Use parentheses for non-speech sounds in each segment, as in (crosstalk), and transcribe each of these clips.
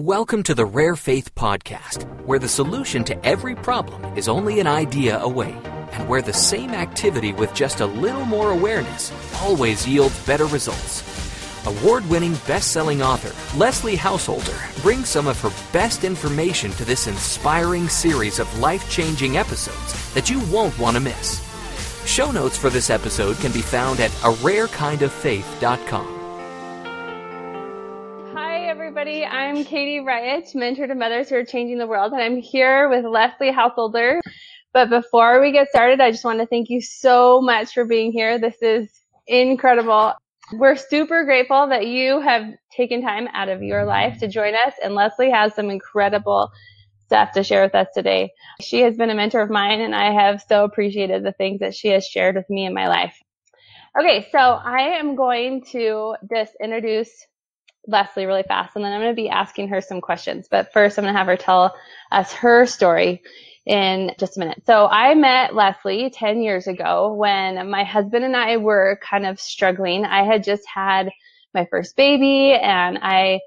Welcome to the Rare Faith Podcast, where the solution to every problem is only an idea away, and where the same activity with just a little more awareness always yields better results. Award winning best selling author Leslie Householder brings some of her best information to this inspiring series of life changing episodes that you won't want to miss. Show notes for this episode can be found at ararekindoffaith.com. Katie Riot, mentor to mothers who are changing the world, and I'm here with Leslie Householder. But before we get started, I just want to thank you so much for being here. This is incredible. We're super grateful that you have taken time out of your life to join us, and Leslie has some incredible stuff to share with us today. She has been a mentor of mine, and I have so appreciated the things that she has shared with me in my life. Okay, so I am going to just introduce Leslie really fast, and then I'm going to be asking her some questions. But first, I'm going to have her tell us her story in just a minute. So I met Leslie 10 years ago when my husband and I were kind of struggling. I had just had my first baby and I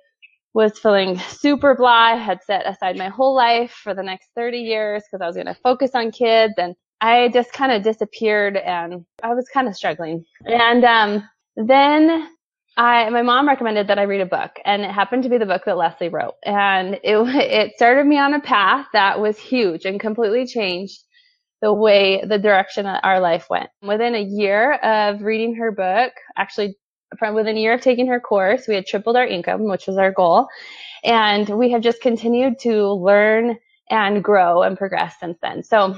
was feeling super blah. I had set aside my whole life for the next 30 years because I was going to focus on kids and I just kind of disappeared and I was kind of struggling. And um, then I, my mom recommended that I read a book and it happened to be the book that Leslie wrote. And it, it started me on a path that was huge and completely changed the way, the direction that our life went. Within a year of reading her book, actually from within a year of taking her course, we had tripled our income, which was our goal. And we have just continued to learn and grow and progress since then. So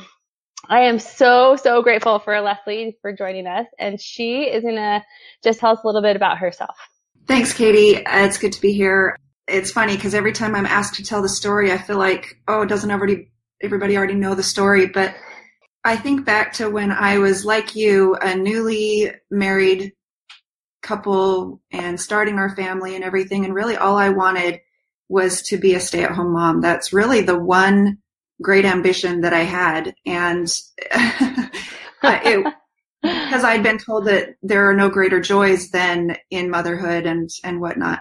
I am so, so grateful for Leslie for joining us. And she is going to just tell us a little bit about herself. Thanks, Katie. Uh, it's good to be here. It's funny because every time I'm asked to tell the story, I feel like, oh, doesn't everybody, everybody already know the story? But I think back to when I was like you, a newly married couple and starting our family and everything. And really all I wanted was to be a stay at home mom. That's really the one great ambition that I had. And (laughs) it, because I'd been told that there are no greater joys than in motherhood and, and whatnot.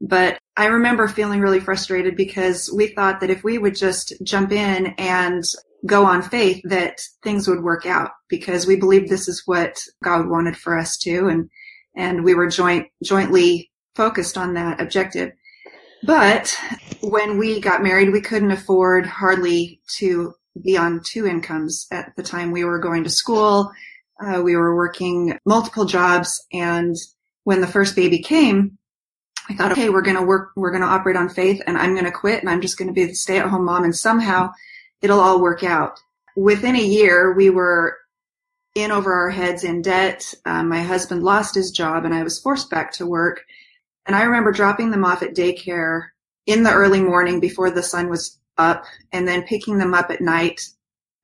But I remember feeling really frustrated because we thought that if we would just jump in and go on faith that things would work out because we believed this is what God wanted for us to And, and we were joint, jointly focused on that objective. But when we got married, we couldn't afford hardly to be on two incomes at the time we were going to school. Uh, we were working multiple jobs. And when the first baby came, I thought, okay, we're going to work, we're going to operate on faith and I'm going to quit and I'm just going to be the stay at home mom and somehow it'll all work out. Within a year, we were in over our heads in debt. Um, my husband lost his job and I was forced back to work. And I remember dropping them off at daycare in the early morning before the sun was up and then picking them up at night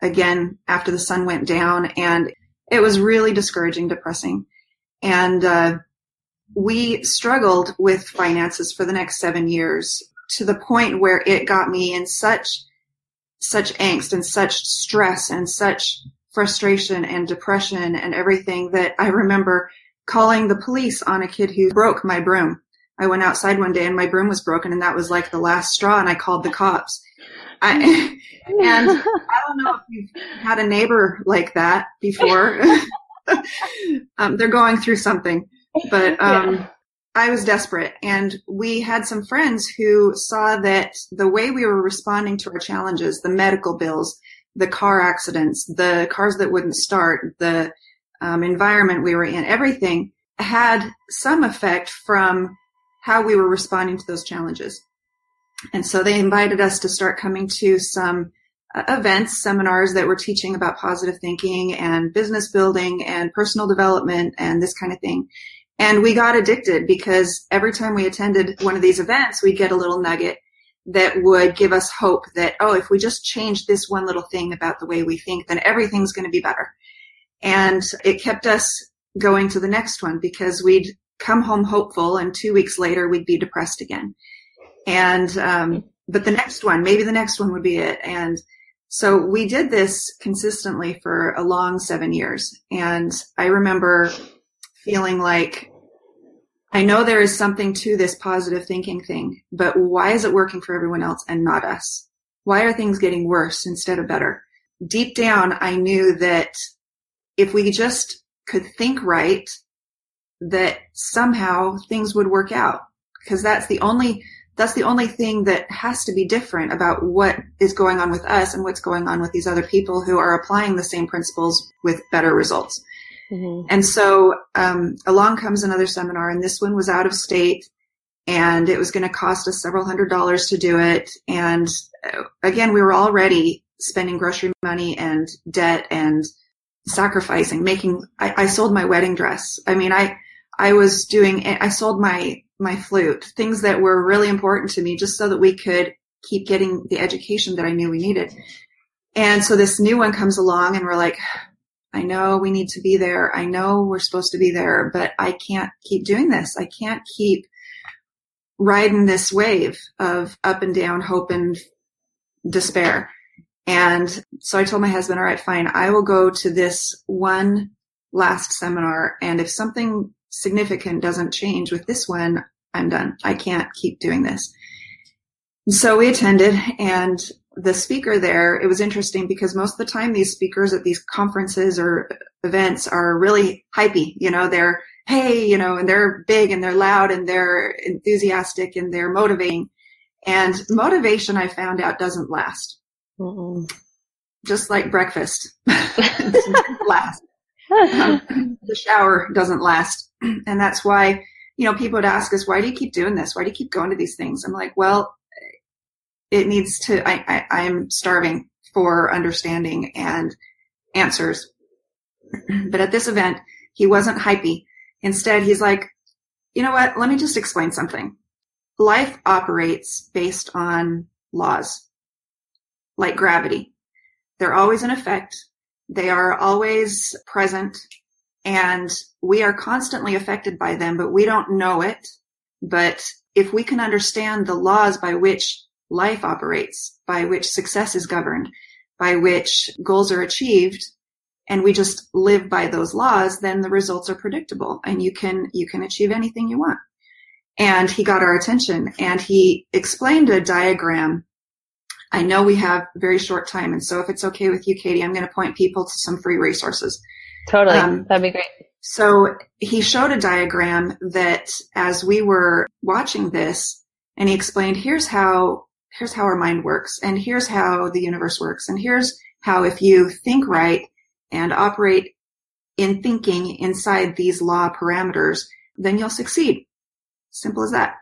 again after the sun went down. And it was really discouraging, depressing. And, uh, we struggled with finances for the next seven years to the point where it got me in such, such angst and such stress and such frustration and depression and everything that I remember calling the police on a kid who broke my broom. I went outside one day and my broom was broken and that was like the last straw and I called the cops. I, (laughs) and I don't know if you've had a neighbor like that before. (laughs) um, they're going through something, but um, yeah. I was desperate. And we had some friends who saw that the way we were responding to our challenges, the medical bills, the car accidents, the cars that wouldn't start, the um, environment we were in, everything had some effect from how we were responding to those challenges. And so they invited us to start coming to some uh, events, seminars that were teaching about positive thinking and business building and personal development and this kind of thing. And we got addicted because every time we attended one of these events, we'd get a little nugget that would give us hope that, oh, if we just change this one little thing about the way we think, then everything's going to be better. And it kept us going to the next one because we'd come home hopeful and two weeks later we'd be depressed again. And, um, but the next one, maybe the next one would be it. And so we did this consistently for a long seven years. And I remember feeling like I know there is something to this positive thinking thing, but why is it working for everyone else and not us? Why are things getting worse instead of better? Deep down, I knew that if we just could think right, that somehow things would work out. Because that's the only, that's the only thing that has to be different about what is going on with us and what's going on with these other people who are applying the same principles with better results. Mm-hmm. And so um, along comes another seminar, and this one was out of state, and it was going to cost us several hundred dollars to do it. And uh, again, we were already spending grocery money and debt and sacrificing, making. I, I sold my wedding dress. I mean, I I was doing. I sold my my flute, things that were really important to me, just so that we could keep getting the education that I knew we needed. And so this new one comes along, and we're like, I know we need to be there. I know we're supposed to be there, but I can't keep doing this. I can't keep riding this wave of up and down, hope and despair. And so I told my husband, all right, fine. I will go to this one last seminar. And if something significant doesn't change with this one, I'm done. I can't keep doing this. So we attended and the speaker there, it was interesting because most of the time these speakers at these conferences or events are really hypey. You know, they're, hey, you know, and they're big and they're loud and they're enthusiastic and they're motivating. And motivation, I found out, doesn't last. Mm-mm. Just like breakfast, (laughs) last. (laughs) Um, the shower doesn't last. (clears throat) And that's why, you know, people would ask us, why do you keep doing this? Why do you keep going to these things? I'm like, well, it needs to, I, I, I'm starving for understanding and answers. (clears throat) but at this event, he wasn't hypey. Instead, he's like, you know what? Let me just explain something. Life operates based on laws, like gravity. They're always in effect. They are always present and we are constantly affected by them, but we don't know it. But if we can understand the laws by which life operates, by which success is governed, by which goals are achieved, and we just live by those laws, then the results are predictable and you can, you can achieve anything you want. And he got our attention and he explained a diagram. I know we have very short time. And so if it's okay with you, Katie, I'm going to point people to some free resources. Totally. Um, That'd be great. So he showed a diagram that as we were watching this and he explained, here's how here's how our mind works and here's how the universe works and here's how if you think right and operate in thinking inside these law parameters, then you'll succeed. Simple as that.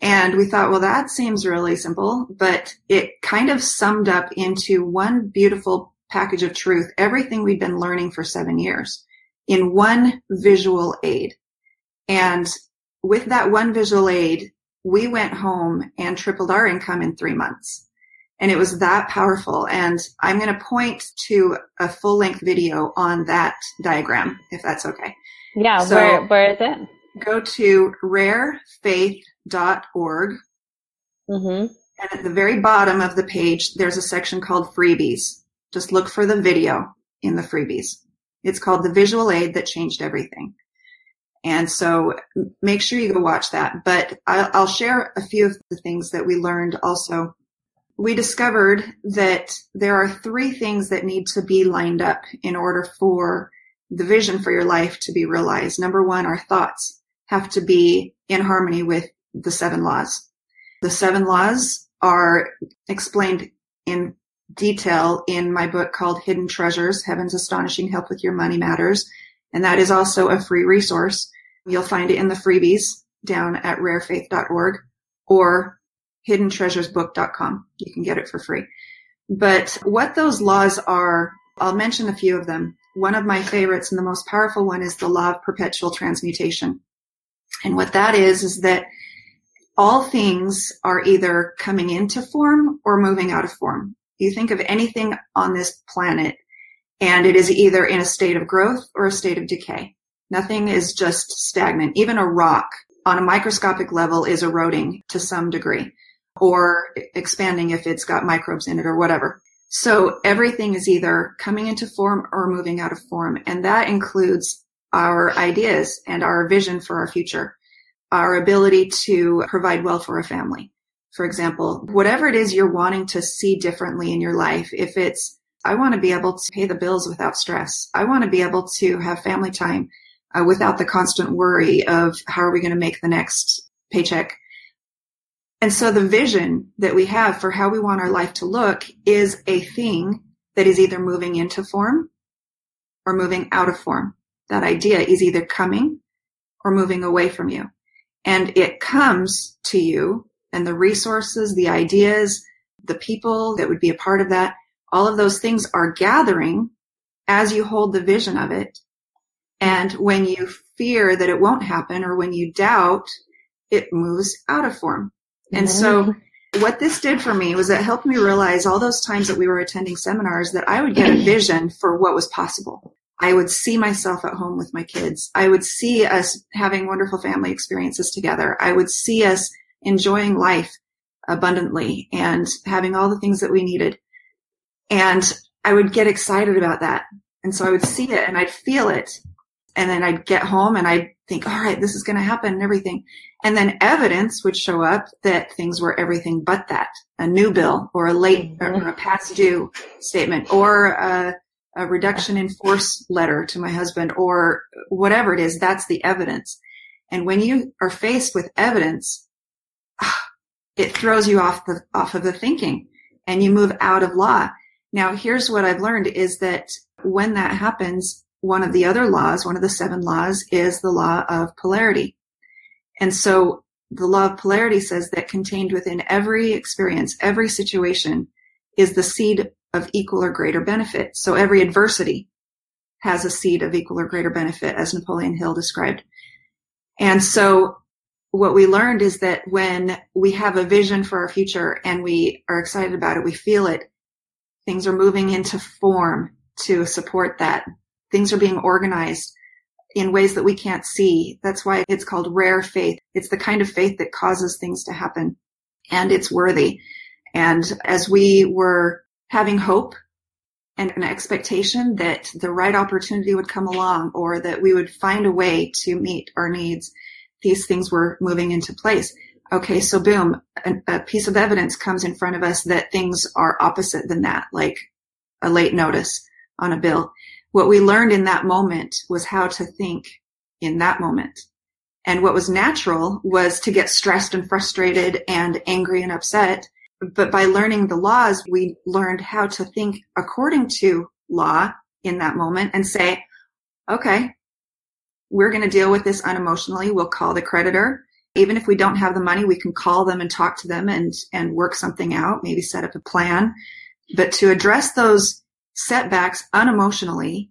And we thought, well, that seems really simple, but it kind of summed up into one beautiful package of truth, everything we'd been learning for seven years in one visual aid. And with that one visual aid, we went home and tripled our income in three months. And it was that powerful. And I'm going to point to a full length video on that diagram, if that's okay. Yeah. So where, where is it? Go to rarefaith.org. Mm-hmm. And at the very bottom of the page, there's a section called freebies. Just look for the video in the freebies. It's called the visual aid that changed everything. And so make sure you go watch that. But I'll, share a few of the things that we learned also. We discovered that there are three things that need to be lined up in order for the vision for your life to be realized. Number one, our thoughts have to be in harmony with the seven laws. The seven laws are explained in detail in my book called Hidden Treasures, Heaven's Astonishing Help with Your Money Matters. And that is also a free resource. You'll find it in the freebies down at rarefaith.org or hiddentreasuresbook.com. You can get it for free. But what those laws are, I'll mention a few of them. One of my favorites and the most powerful one is the law of perpetual transmutation. And what that is, is that all things are either coming into form or moving out of form. You think of anything on this planet and it is either in a state of growth or a state of decay. Nothing is just stagnant. Even a rock on a microscopic level is eroding to some degree or expanding if it's got microbes in it or whatever. So everything is either coming into form or moving out of form. And that includes our ideas and our vision for our future. our ability to provide well for a family. For example, whatever it is you're wanting to see differently in your life, if it's, I want to be able to pay the bills without stress. I want to be able to have family time uh, without the constant worry of how are we going to make the next paycheck. And so the vision that we have for how we want our life to look is a thing that is either moving into form or moving out of form. That idea is either coming or moving away from you. And it comes to you and the resources, the ideas, the people that would be a part of that, all of those things are gathering as you hold the vision of it. And when you fear that it won't happen or when you doubt, it moves out of form. And so what this did for me was it helped me realize all those times that we were attending seminars that I would get a (clears throat) vision for what was possible. I would see myself at home with my kids. I would see us having wonderful family experiences together. I would see us enjoying life abundantly and having all the things that we needed. And I would get excited about that. And so I would see it and I'd feel it. And then I'd get home and I'd think, all right, this is going to happen and everything. And then evidence would show up that things were everything but that. A new bill or a late mm-hmm. or a past due statement or a, a reduction in force letter to my husband or whatever it is. That's the evidence. And when you are faced with evidence, it throws you off the, off of the thinking and you move out of law. Now, here's what I've learned is that when that happens, one of the other laws, one of the seven laws is the law of polarity. And so the law of polarity says that contained within every experience, every situation is the seed of equal or greater benefit. So every adversity has a seed of equal or greater benefit as Napoleon Hill described. And so what we learned is that when we have a vision for our future and we are excited about it, we feel it, things are moving into form to support that. Things are being organized in ways that we can't see. That's why it's called rare faith. It's the kind of faith that causes things to happen and it's worthy. And as we were having hope and an expectation that the right opportunity would come along or that we would find a way to meet our needs, these things were moving into place. Okay, so boom, a, a piece of evidence comes in front of us that things are opposite than that, like a late notice on a bill. What we learned in that moment was how to think in that moment. And what was natural was to get stressed and frustrated and angry and upset. But by learning the laws, we learned how to think according to law in that moment and say, okay, we're going to deal with this unemotionally. We'll call the creditor. Even if we don't have the money, we can call them and talk to them and, and work something out, maybe set up a plan. But to address those setbacks unemotionally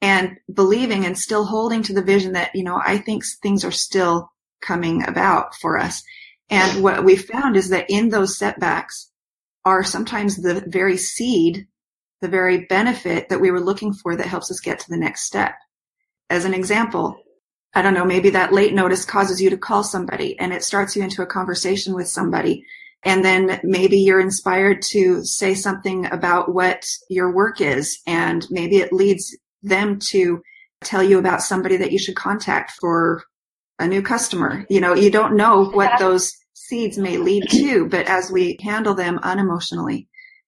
and believing and still holding to the vision that, you know, I think things are still coming about for us. And what we found is that in those setbacks are sometimes the very seed, the very benefit that we were looking for that helps us get to the next step as an example, I don't know, maybe that late notice causes you to call somebody and it starts you into a conversation with somebody. And then maybe you're inspired to say something about what your work is. And maybe it leads them to tell you about somebody that you should contact for a new customer. You know, you don't know what those seeds may lead to, but as we handle them unemotionally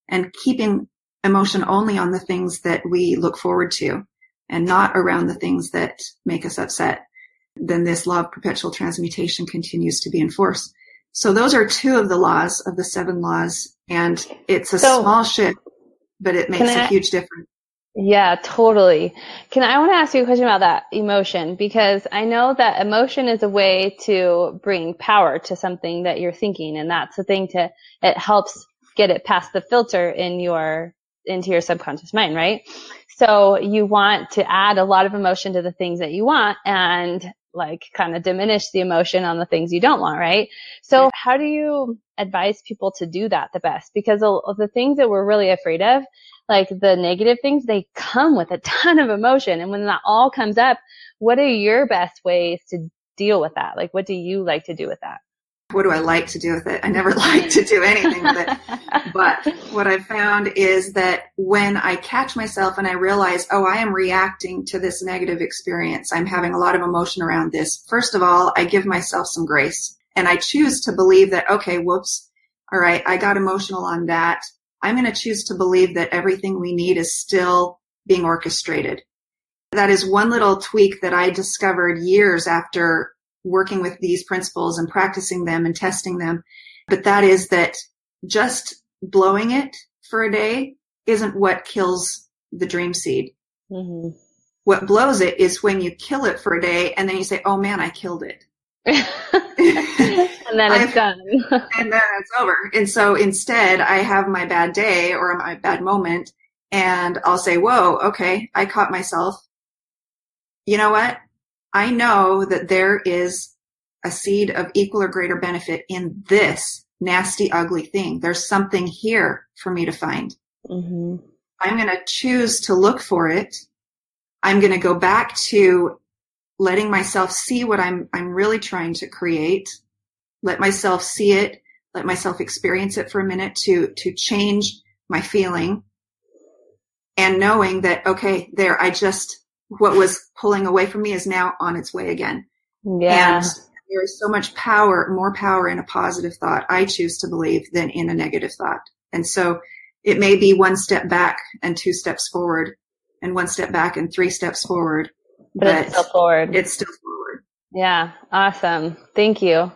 and keeping emotion only on the things that we look forward to, and not around the things that make us upset, then this law of perpetual transmutation continues to be enforced. So those are two of the laws of the seven laws, and it's a so, small shift, but it makes I, a huge difference. Yeah, totally. Can I want to ask you a question about that emotion because I know that emotion is a way to bring power to something that you're thinking, and that's the thing to it helps get it past the filter in your into your subconscious mind, right? So you want to add a lot of emotion to the things that you want and like kind of diminish the emotion on the things you don't want, right? So how do you advise people to do that the best? Because the things that we're really afraid of, like the negative things, they come with a (laughs) ton of emotion. And when that all comes up, what are your best ways to deal with that? Like, what do you like to do with that? What do I like to do with it? I never (laughs) like to do anything with it. (laughs) But what I've found is that when I catch myself and I realize, oh, I am reacting to this negative experience, I'm having a lot of emotion around this. First of all, I give myself some grace and I choose to believe that, okay, whoops, all right, I got emotional on that. I'm going to choose to believe that everything we need is still being orchestrated. That is one little tweak that I discovered years after working with these principles and practicing them and testing them. But that is that just blowing it for a day isn't what kills the dream seed. Mm-hmm. What blows it is when you kill it for a day and then you say, oh man, I killed it. (laughs) and then it's (laughs) done. (laughs) and then it's over. And so instead, I have my bad day or my bad moment and I'll say, whoa, okay, I caught myself. You know what? I know that there is a seed of equal or greater benefit in this nasty, ugly thing. There's something here for me to find. Mm-hmm. I'm going to choose to look for it. I'm going to go back to letting myself see what I'm, I'm really trying to create. Let myself see it. Let myself experience it for a minute to, to change my feeling and knowing that, okay, there, I just, what was pulling away from me is now on its way again. Yeah. And there is so much power, more power in a positive thought, I choose to believe, than in a negative thought. And so it may be one step back and two steps forward and one step back and three steps forward. But, but it's still forward. It's still forward. Yeah. Awesome. Thank you.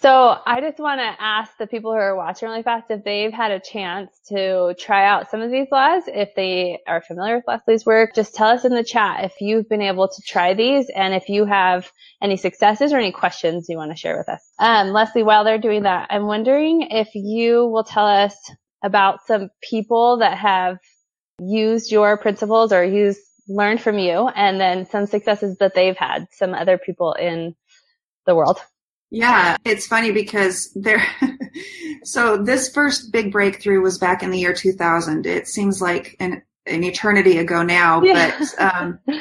So I just want to ask the people who are watching really fast if they've had a chance to try out some of these laws, if they are familiar with Leslie's work, just tell us in the chat if you've been able to try these and if you have any successes or any questions you want to share with us. Um, Leslie, while they're doing that, I'm wondering if you will tell us about some people that have used your principles or used learned from you and then some successes that they've had, some other people in the world. Yeah, it's funny because there, (laughs) so this first big breakthrough was back in the year 2000. It seems like an, an eternity ago now, yeah. but, um, (laughs)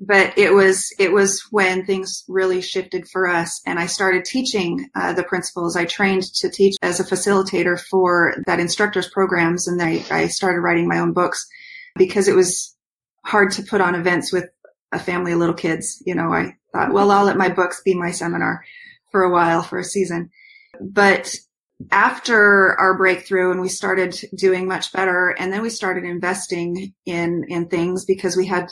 but it was, it was when things really shifted for us and I started teaching, uh, the principles. I trained to teach as a facilitator for that instructor's programs and I, I started writing my own books because it was hard to put on events with a family of little kids. You know, I thought, well, I'll let my books be my seminar for a while for a season. But after our breakthrough and we started doing much better and then we started investing in in things because we had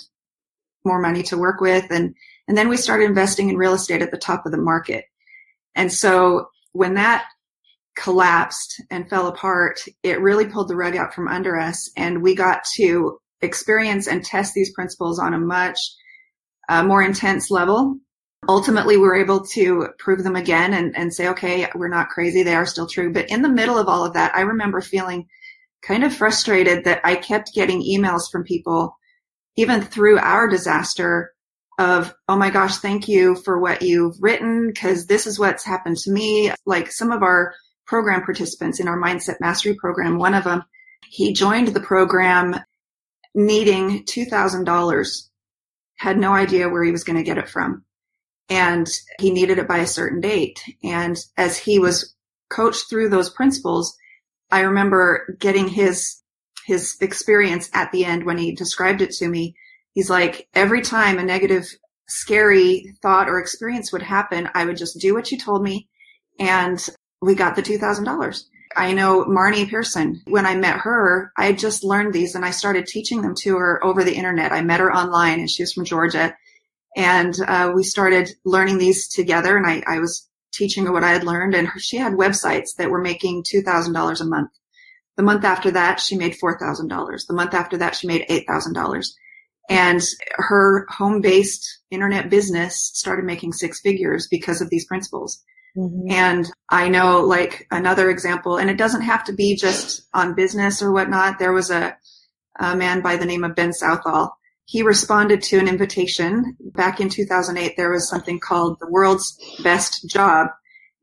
more money to work with and and then we started investing in real estate at the top of the market. And so when that collapsed and fell apart, it really pulled the rug out from under us and we got to experience and test these principles on a much uh, more intense level ultimately we were able to prove them again and, and say, okay, we're not crazy. They are still true. But in the middle of all of that, I remember feeling kind of frustrated that I kept getting emails from people, even through our disaster of, oh my gosh, thank you for what you've written. Cause this is what's happened to me. Like some of our program participants in our mindset mastery program, one of them, he joined the program needing $2,000, had no idea where he was going to get it from and he needed it by a certain date. And as he was coached through those principles, I remember getting his, his experience at the end when he described it to me. He's like, every time a negative, scary thought or experience would happen, I would just do what you told me. And we got the $2,000. I know Marnie Pearson. When I met her, I had just learned these and I started teaching them to her over the internet. I met her online and she was from Georgia and uh, we started learning these together. And I, I was teaching her what I had learned, and she had websites that were making two thousand dollars a month. The month after that, she made four thousand dollars. The month after that, she made eight thousand dollars. And her home-based internet business started making six figures because of these principles. Mm-hmm. And I know like another example, and it doesn't have to be just on business or whatnot. There was a, a man by the name of Ben Southall he responded to an invitation back in 2008. There was something called the world's best job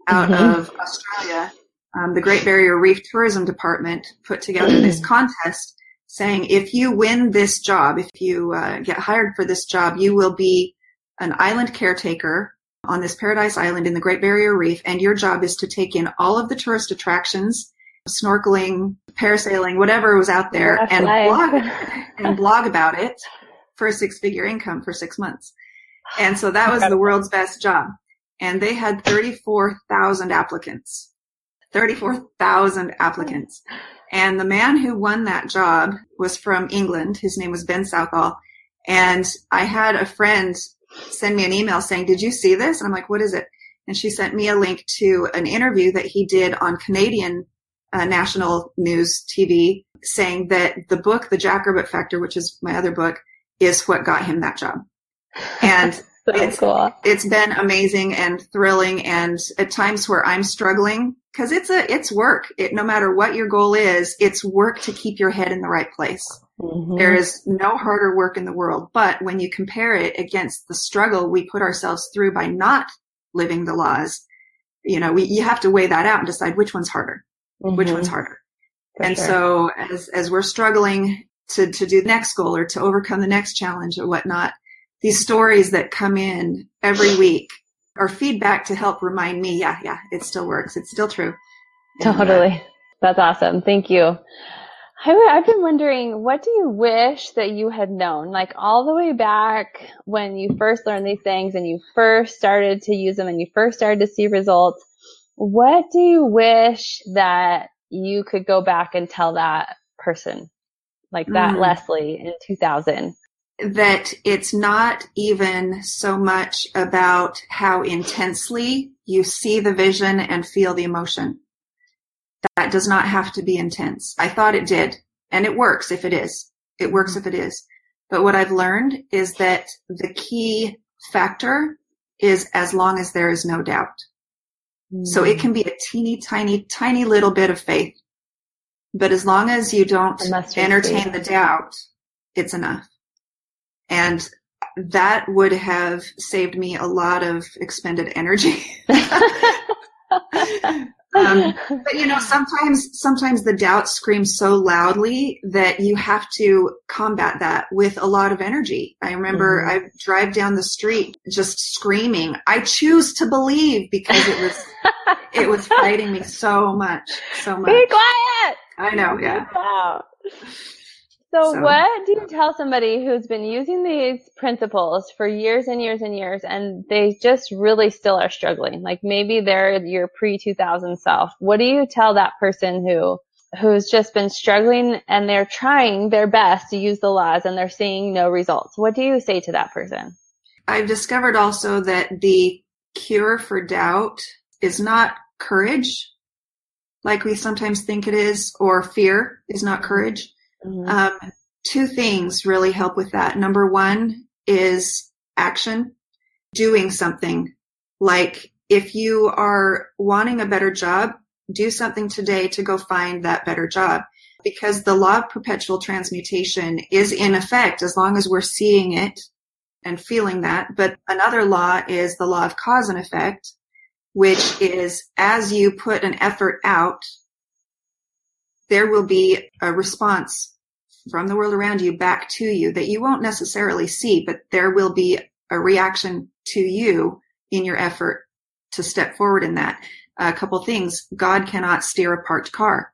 out mm-hmm. of Australia. Um, the Great Barrier Reef Tourism Department put together this contest saying, if you win this job, if you uh, get hired for this job, you will be an island caretaker on this paradise island in the Great Barrier Reef, and your job is to take in all of the tourist attractions, snorkeling, parasailing, whatever was out there, That's and life. blog (laughs) and blog about it for a six figure income for six months. And so that was the world's best job. And they had 34,000 applicants. 34,000 applicants. And the man who won that job was from England. His name was Ben Southall. And I had a friend send me an email saying, Did you see this? And I'm like, What is it? And she sent me a link to an interview that he did on Canadian uh, national news TV saying that the book, The Jackrabbit Factor, which is my other book, is what got him that job. And (laughs) so it's- cool. it's been amazing and thrilling and at times where I'm struggling because it's a it's work. It no matter what your goal is, it's work to keep your head in the right place. Mhm. There is no harder work in the world. But when you compare it against the struggle we put ourselves through by not living the laws, you know, we, you have to weigh that out and decide which one's harder, which Mhm. one's harder. For and sure. so as, as we're struggling to, to do the next goal or to overcome the next challenge or whatnot, these stories that come in every (sniffs) week are feedback to help remind me, yeah, yeah, it still works. It's still true. And, uh, Totally. That's awesome. Thank you. I, I've been wondering, what do you wish that you had known? Like all the way back when you first learned these things and you first started to use them and you first started to see results, what do you wish that you could go back and tell that person? Like that Mm. Leslie in 2000. that it's not even so much about how intensely you see the vision and feel the emotion. That does not have to be intense. I thought it did, and it works if it is. It works if it is. But what I've learned is that the key factor is as long as there is no doubt. So it can be a teeny tiny, tiny little bit of faith. But as long as you don't entertain seed. the doubt, it's enough. And that would have saved me a lot of expended energy. (laughs) (laughs) um, (laughs) but you know, sometimes, sometimes the doubt screams so loudly that you have to combat that with a lot of energy. I remember Mhm. I drive down the street just screaming, I choose to believe because it was, (laughs) it was fighting me so much, so much. Be quiet! I know, yeah. Wow. So, So- what do you tell somebody who's been using these principles for years and years and years and they just really still are struggling? Like maybe they're your pre 2000 self. What do you tell that person who who's just been struggling and they're trying their best to use the laws and they're seeing no results? What do you say to that person? I've discovered also that the cure for doubt is not courage, like we sometimes think it is, or fear is not courage. Um, two things really help with that. Number one is action, doing something. Like if you are wanting a better job, do something today to go find that better job. Because the law of perpetual transmutation is in effect as long as we're seeing it and feeling that. But another law is the law of cause and effect, which is as you put an effort out, there will be a response from the world around you back to you that you won't necessarily see, but there will be a reaction to you in your effort to step forward in that. A couple things. God cannot steer a parked car.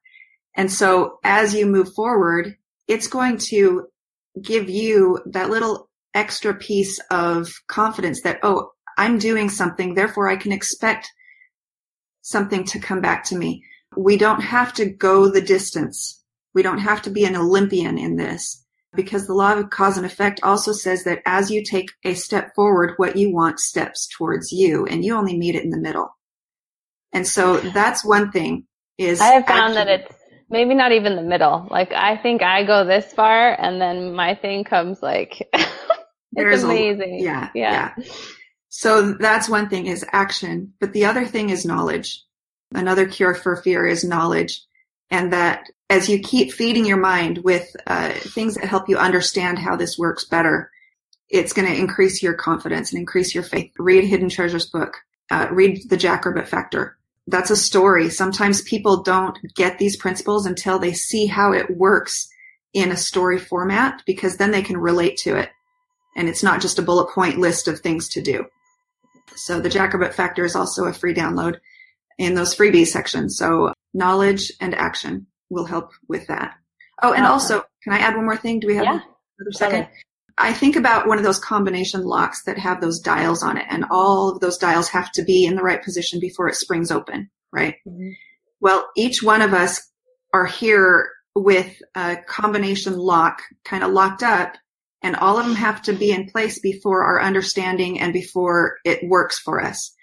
And so as you move forward, it's going to give you that little extra piece of confidence that, oh, I'm doing something, therefore I can expect something to come back to me. We don't have to go the distance. We don't have to be an Olympian in this because the law of cause and effect also says that as you take a step forward, what you want steps towards you and you only meet it in the middle. And so that's one thing is I have found that it's maybe not even the middle. Like I think I go this far and then my thing comes like (laughs) it's is a- amazing. yeah, Yeah. yeah. So that's one thing is action, but the other thing is knowledge. Another cure for fear is knowledge. And that as you keep feeding your mind with uh, things that help you understand how this works better, it's going to increase your confidence and increase your faith. Read Hidden Treasures book. Uh, read The Jackrabbit Factor. That's a story. Sometimes people don't get these principles until they see how it works in a story format because then they can relate to it. And it's not just a bullet point list of things to do. So the Jackrabbit Factor is also a free download in those freebies sections. So knowledge and action will help with that. Oh, and also, can I add one more thing? Do we have Yeah. another second? I think about one of those combination locks that have those dials on it, and all of those dials have to be in the right position before it springs open, right? Mhm. Well, each one of us are here with a combination lock kind of locked up, and all of them have to be in place before our understanding and before it works for us.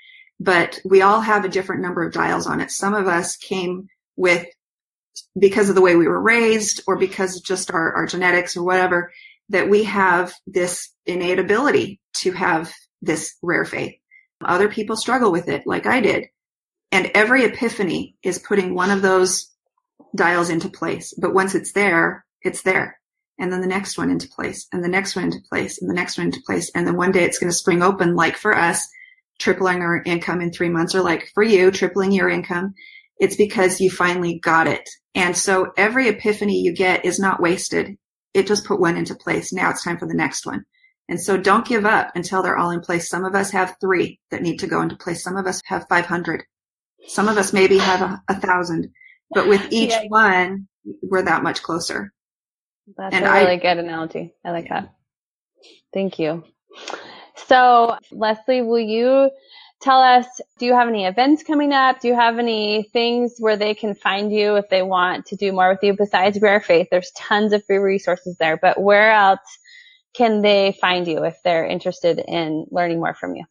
But we all have a different number of dials on it. Some of us came with, because of the way we were raised or because of just our, our genetics or whatever, that we have this innate ability to have this rare faith. Other people struggle with it like I did. And every epiphany is putting one of those dials into place. But once it's there, it's there. And then the next one into place and the next one into place and the next one into place. And then one day it's going to spring open like for us, tripling our income in three months or like for you, tripling your income. It's because you finally got it. And so every epiphany you get is not wasted. It just put one into place. Now it's time for the next one. And so don't give up until they're all in place. Some of us have three that need to go into place. Some of us have 500. Some of us maybe have a, a thousand, but with (laughs) each Yeah. one, we're that much closer. That's And a I- really good analogy. I like that. Thank you. So, Leslie, will you tell us do you have any events coming up? Do you have any things where they can find you if they want to do more with you besides Rare Faith? There's tons of free resources there, but where else can they find you if they're interested in learning more from you?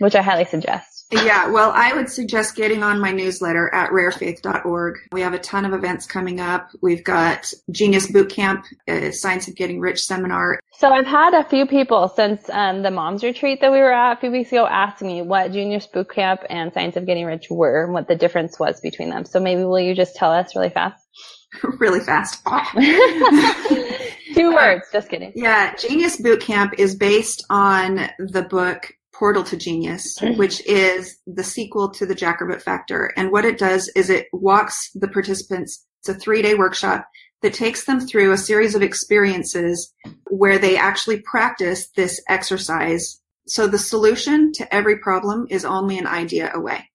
Which I highly suggest. Yeah, well, I would suggest getting on my newsletter at rarefaith.org. We have a ton of events coming up. We've got Genius Bootcamp, a Science of Getting Rich seminar. So I've had a few people since um, the mom's retreat that we were at a few weeks ago asking me what Genius Bootcamp and Science of Getting Rich were and what the difference was between them. So maybe will you just tell us really fast? (laughs) really fast. (laughs) (laughs) Two words, just kidding. Yeah, Genius Bootcamp is based on the book Portal to Genius, mm. which is the sequel to the Jackrabbit Factor. And what it does is it walks the participants, it's a three day workshop that takes them through a series of experiences where they actually practice this exercise. So the solution to every problem is only an idea away.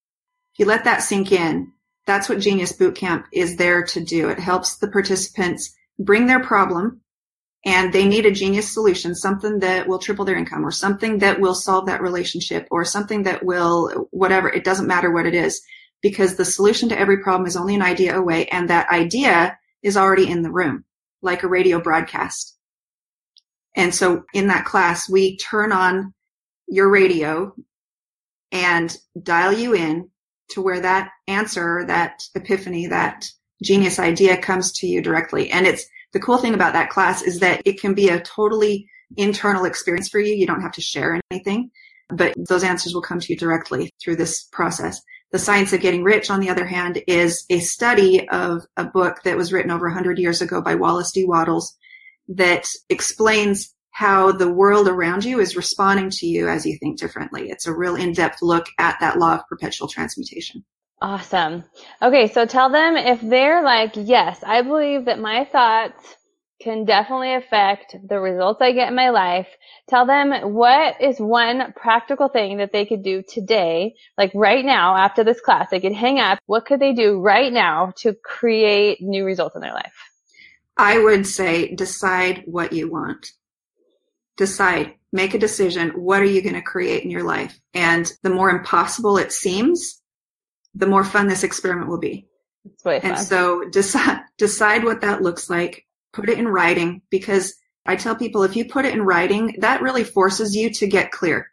If you let that sink in, that's what Genius Bootcamp is there to do. It helps the participants bring their problem and they need a genius solution, something that will triple their income or something that will solve that relationship or something that will whatever. It doesn't matter what it is because the solution to every problem is only an idea away and that idea is already in the room, like a radio broadcast. And so in that class, we turn on your radio and dial you in to where that answer, that epiphany, that genius idea comes to you directly. And it's the cool thing about that class is that it can be a totally internal experience for you. You don't have to share anything, but those answers will come to you directly through this process. The Science of Getting Rich, on the other hand, is a study of a book that was written over 100 years ago by Wallace D. Wattles that explains how the world around you is responding to you as you think differently. It's a real in-depth look at that law of perpetual transmutation. Awesome. Okay, so tell them if they're like, yes, I believe that my thoughts can definitely affect the results I get in my life. Tell them what is one practical thing that they could do today, like right now after this class, they could hang up. What could they do right now to create new results in their life? I would say decide what you want. Decide, make a decision. What are you going to create in your life? And the more impossible it seems, the more fun this experiment will be. And so decide, decide what that looks like. Put it in writing because I tell people if you put it in writing, that really forces you to get clear.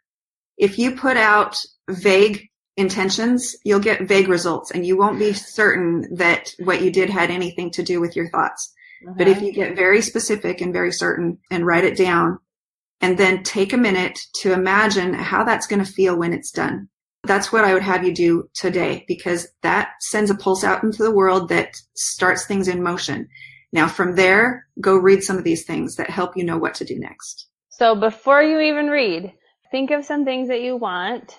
If you put out vague intentions, you'll get vague results and you won't be certain that what you did had anything to do with your thoughts. But if you get very specific and very certain and write it down and then take a minute to imagine how that's going to feel when it's done. That's what I would have you do today because that sends a pulse out into the world that starts things in motion. Now from there, go read some of these things that help you know what to do next. So before you even read, think of some things that you want,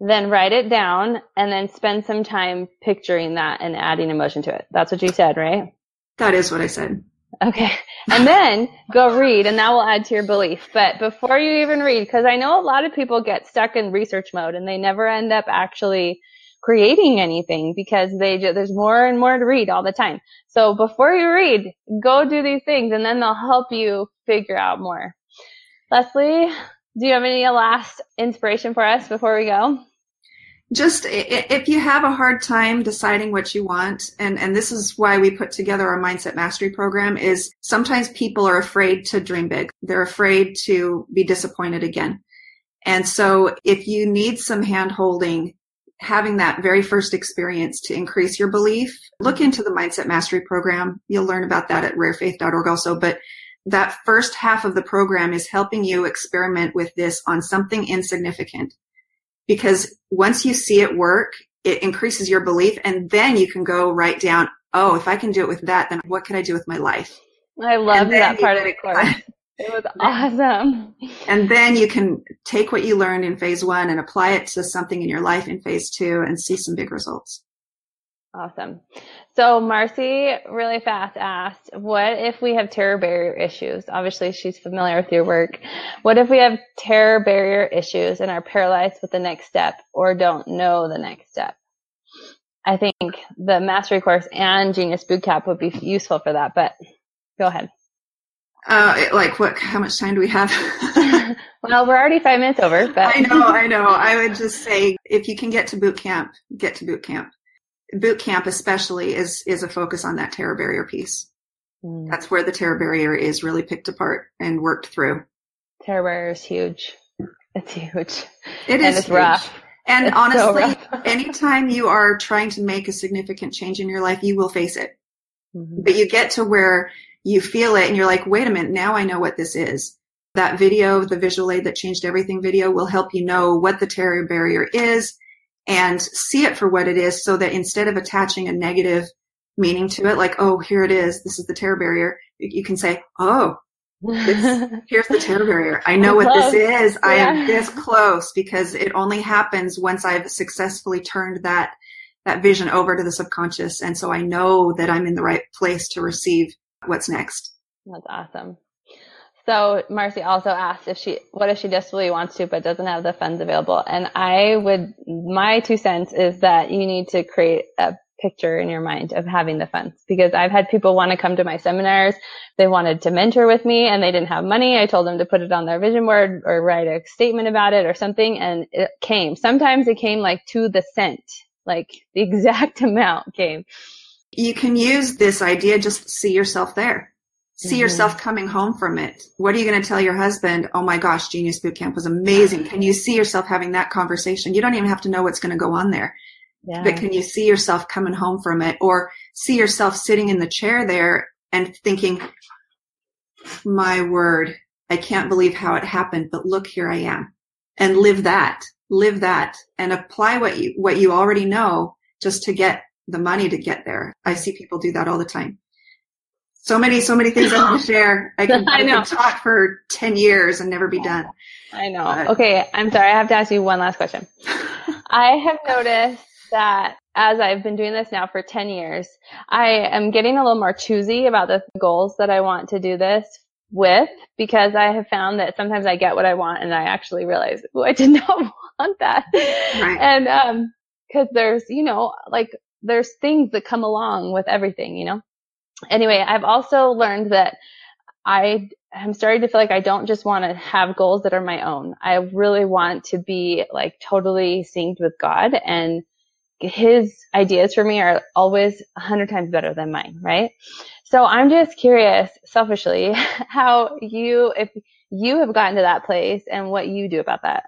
then write it down, and then spend some time picturing that and adding emotion to it. That's what you said, right? That is what I said. Okay. And then go read and that will add to your belief. But before you even read, because I know a lot of people get stuck in research mode and they never end up actually creating anything because they there's more and more to read all the time. So before you read, go do these things and then they'll help you figure out more. Leslie, do you have any last inspiration for us before we go? Just if you have a hard time deciding what you want and and this is why we put together our mindset mastery program is sometimes people are afraid to dream big. They're afraid to be disappointed again. And so if you need some hand holding having that very first experience to increase your belief look into the mindset mastery program. You'll learn about that at rarefaith.org also. But that first half of the program is helping you experiment with this on something insignificant because once you see it work, it increases your belief and then you can go right down, oh, if I can do it with that, then what can I do with my life? I love that part of the course. It was (laughs) awesome. And then you can take what you learned in phase one and apply it to something in your life in phase two and see some big results. Awesome. So Marcy really fast asked, what if we have terror barrier issues? Obviously she's familiar with your work. What if we have terror barrier issues and are paralyzed with the next step or don't know the next step? I think the mastery course and genius bootcamp would be useful for that, but go ahead. Uh, like what, how much time do we have? (laughs) well, we're already five minutes over, but I know, I know. I would just say if you can get to boot camp, get to boot camp boot camp especially is is a focus on that terror barrier piece. Mm. That's where the terror barrier is really picked apart and worked through. Terror barrier is huge. It's huge. It is. And it's huge. rough. And it's honestly, so (laughs) anytime you are trying to make a significant change in your life, you will face it. Mm-hmm. But you get to where you feel it and you're like, wait a minute, now I know what this is. That video, the visual aid that changed everything video will help you know what the terror barrier is and see it for what it is so that instead of attaching a negative meaning to it, like, oh, here it is, this is the terror barrier, you can say, oh, (laughs) here's the terror barrier. I know I'm what close. this is. Yeah. I am this close because it only happens once I've successfully turned that that vision over to the subconscious. And so I know that I'm in the right place to receive what's next. That's awesome. So Marcy also asked if she, what if she desperately wants to, but doesn't have the funds available? And I would, my two cents is that you need to create a picture in your mind of having the funds because I've had people want to come to my seminars. They wanted to mentor with me and they didn't have money. I told them to put it on their vision board or write a statement about it or something. And it came. Sometimes it came like to the cent, like the (laughs) exact amount came. You can use this idea, just see yourself there see mm-hmm. yourself coming home from it. What are you going to tell your husband? Oh my gosh, Genius Bootcamp was amazing. Can you see yourself having that conversation? You don't even have to know what's going to go on there. Yeah. But can you see yourself coming home from it or see yourself sitting in the chair there and thinking, my word, I can't believe how it happened, but look, here I am and live that, live that and apply what you, what you already know just to get the money to get there. I see people do that all the time so many, so many things I want to (laughs) share. I can, I, I talk for 10 years and never be done. I know. But. Okay. I'm sorry. I have to ask you one last question. (laughs) I have noticed that as I've been doing this now for 10 years, I am getting a little more choosy about the goals that I want to do this with because I have found that sometimes I get what I want and I actually realize, oh, I did (laughs) not want that. Right. And, um, cause there's, you know, like there's things that come along with everything, you know? Anyway, I've also learned that I am starting to feel like I don't just want to have goals that are my own. I really want to be like totally synced with God and his ideas for me are always a hundred times better than mine, right? So I'm just curious, selfishly, (laughs) how you, if you have gotten to that place and what you do about that.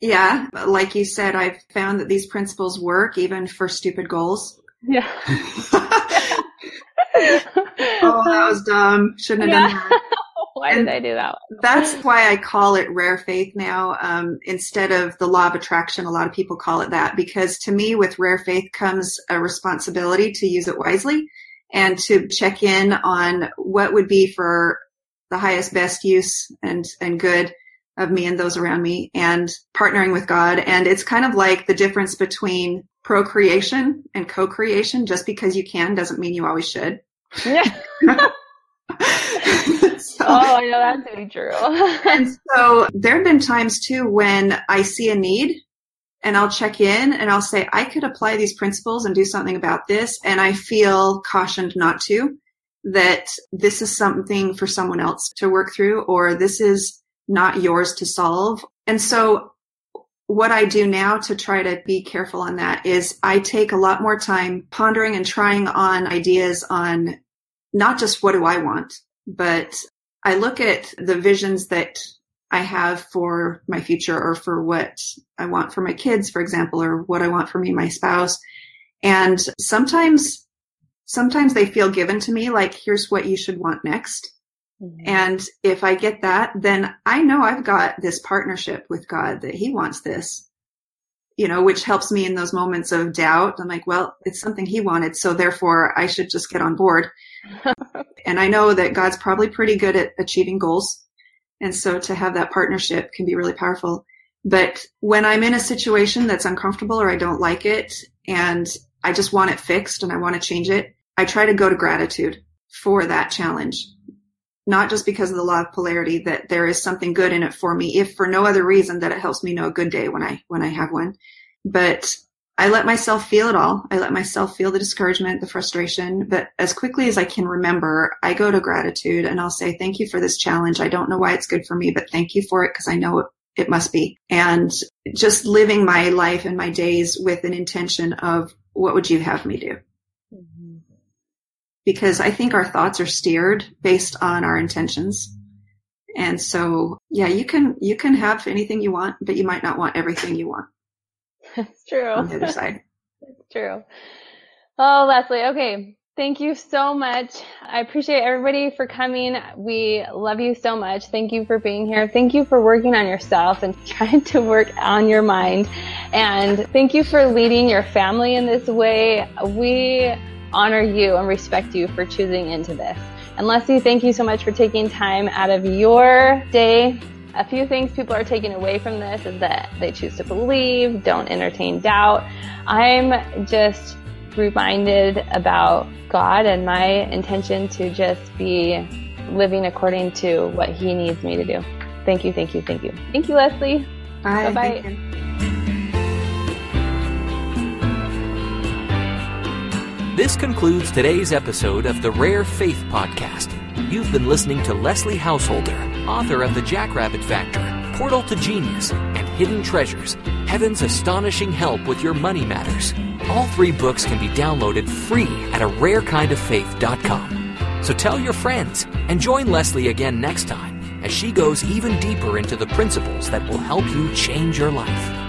Yeah, like you said, I've found that these principles work even for stupid goals. Yeah. (laughs) (laughs) oh, that was dumb. Shouldn't have yeah. done that. (laughs) why and did I do that? That's why I call it rare faith now. Um, instead of the law of attraction, a lot of people call it that because to me, with rare faith comes a responsibility to use it wisely and to check in on what would be for the highest, best use and, and good of me and those around me and partnering with God. And it's kind of like the difference between procreation and co-creation. Just because you can doesn't mean you always should. Yeah. (laughs) (laughs) so, oh, I know that to be true. (laughs) and so there have been times too when I see a need and I'll check in and I'll say, I could apply these principles and do something about this. And I feel cautioned not to, that this is something for someone else to work through, or this is not yours to solve. And so what I do now to try to be careful on that is I take a lot more time pondering and trying on ideas on not just what do I want, but I look at the visions that I have for my future or for what I want for my kids, for example, or what I want for me, my spouse. And sometimes, sometimes they feel given to me like, here's what you should want next. Mm-hmm. And if I get that, then I know I've got this partnership with God that he wants this, you know, which helps me in those moments of doubt. I'm like, well, it's something he wanted. So therefore I should just get on board. (laughs) and I know that God's probably pretty good at achieving goals. And so to have that partnership can be really powerful. But when I'm in a situation that's uncomfortable or I don't like it and I just want it fixed and I want to change it, I try to go to gratitude for that challenge. Not just because of the law of polarity that there is something good in it for me, if for no other reason that it helps me know a good day when I, when I have one. But I let myself feel it all. I let myself feel the discouragement, the frustration, but as quickly as I can remember, I go to gratitude and I'll say, thank you for this challenge. I don't know why it's good for me, but thank you for it because I know it, it must be. And just living my life and my days with an intention of what would you have me do? Because I think our thoughts are steered based on our intentions. And so, yeah, you can, you can have anything you want, but you might not want everything you want. (laughs) It's true. On the other side. (laughs) it's true. Oh, Leslie. Okay. Thank you so much. I appreciate everybody for coming. We love you so much. Thank you for being here. Thank you for working on yourself and (laughs) trying to work on your mind. And thank you for leading your family in this way. We honor you and respect you for choosing into this. And Leslie, thank you so much for taking time out of your day a few things people are taking away from this is that they choose to believe, don't entertain doubt. I'm just reminded about God and my intention to just be living according to what He needs me to do. Thank you, thank you, thank you. Thank you, Leslie. Bye bye. This concludes today's episode of the Rare Faith Podcast. You've been listening to Leslie Householder, author of The Jackrabbit Factor, Portal to Genius, and Hidden Treasures Heaven's Astonishing Help with Your Money Matters. All three books can be downloaded free at a rarekindoffaith.com. So tell your friends and join Leslie again next time as she goes even deeper into the principles that will help you change your life.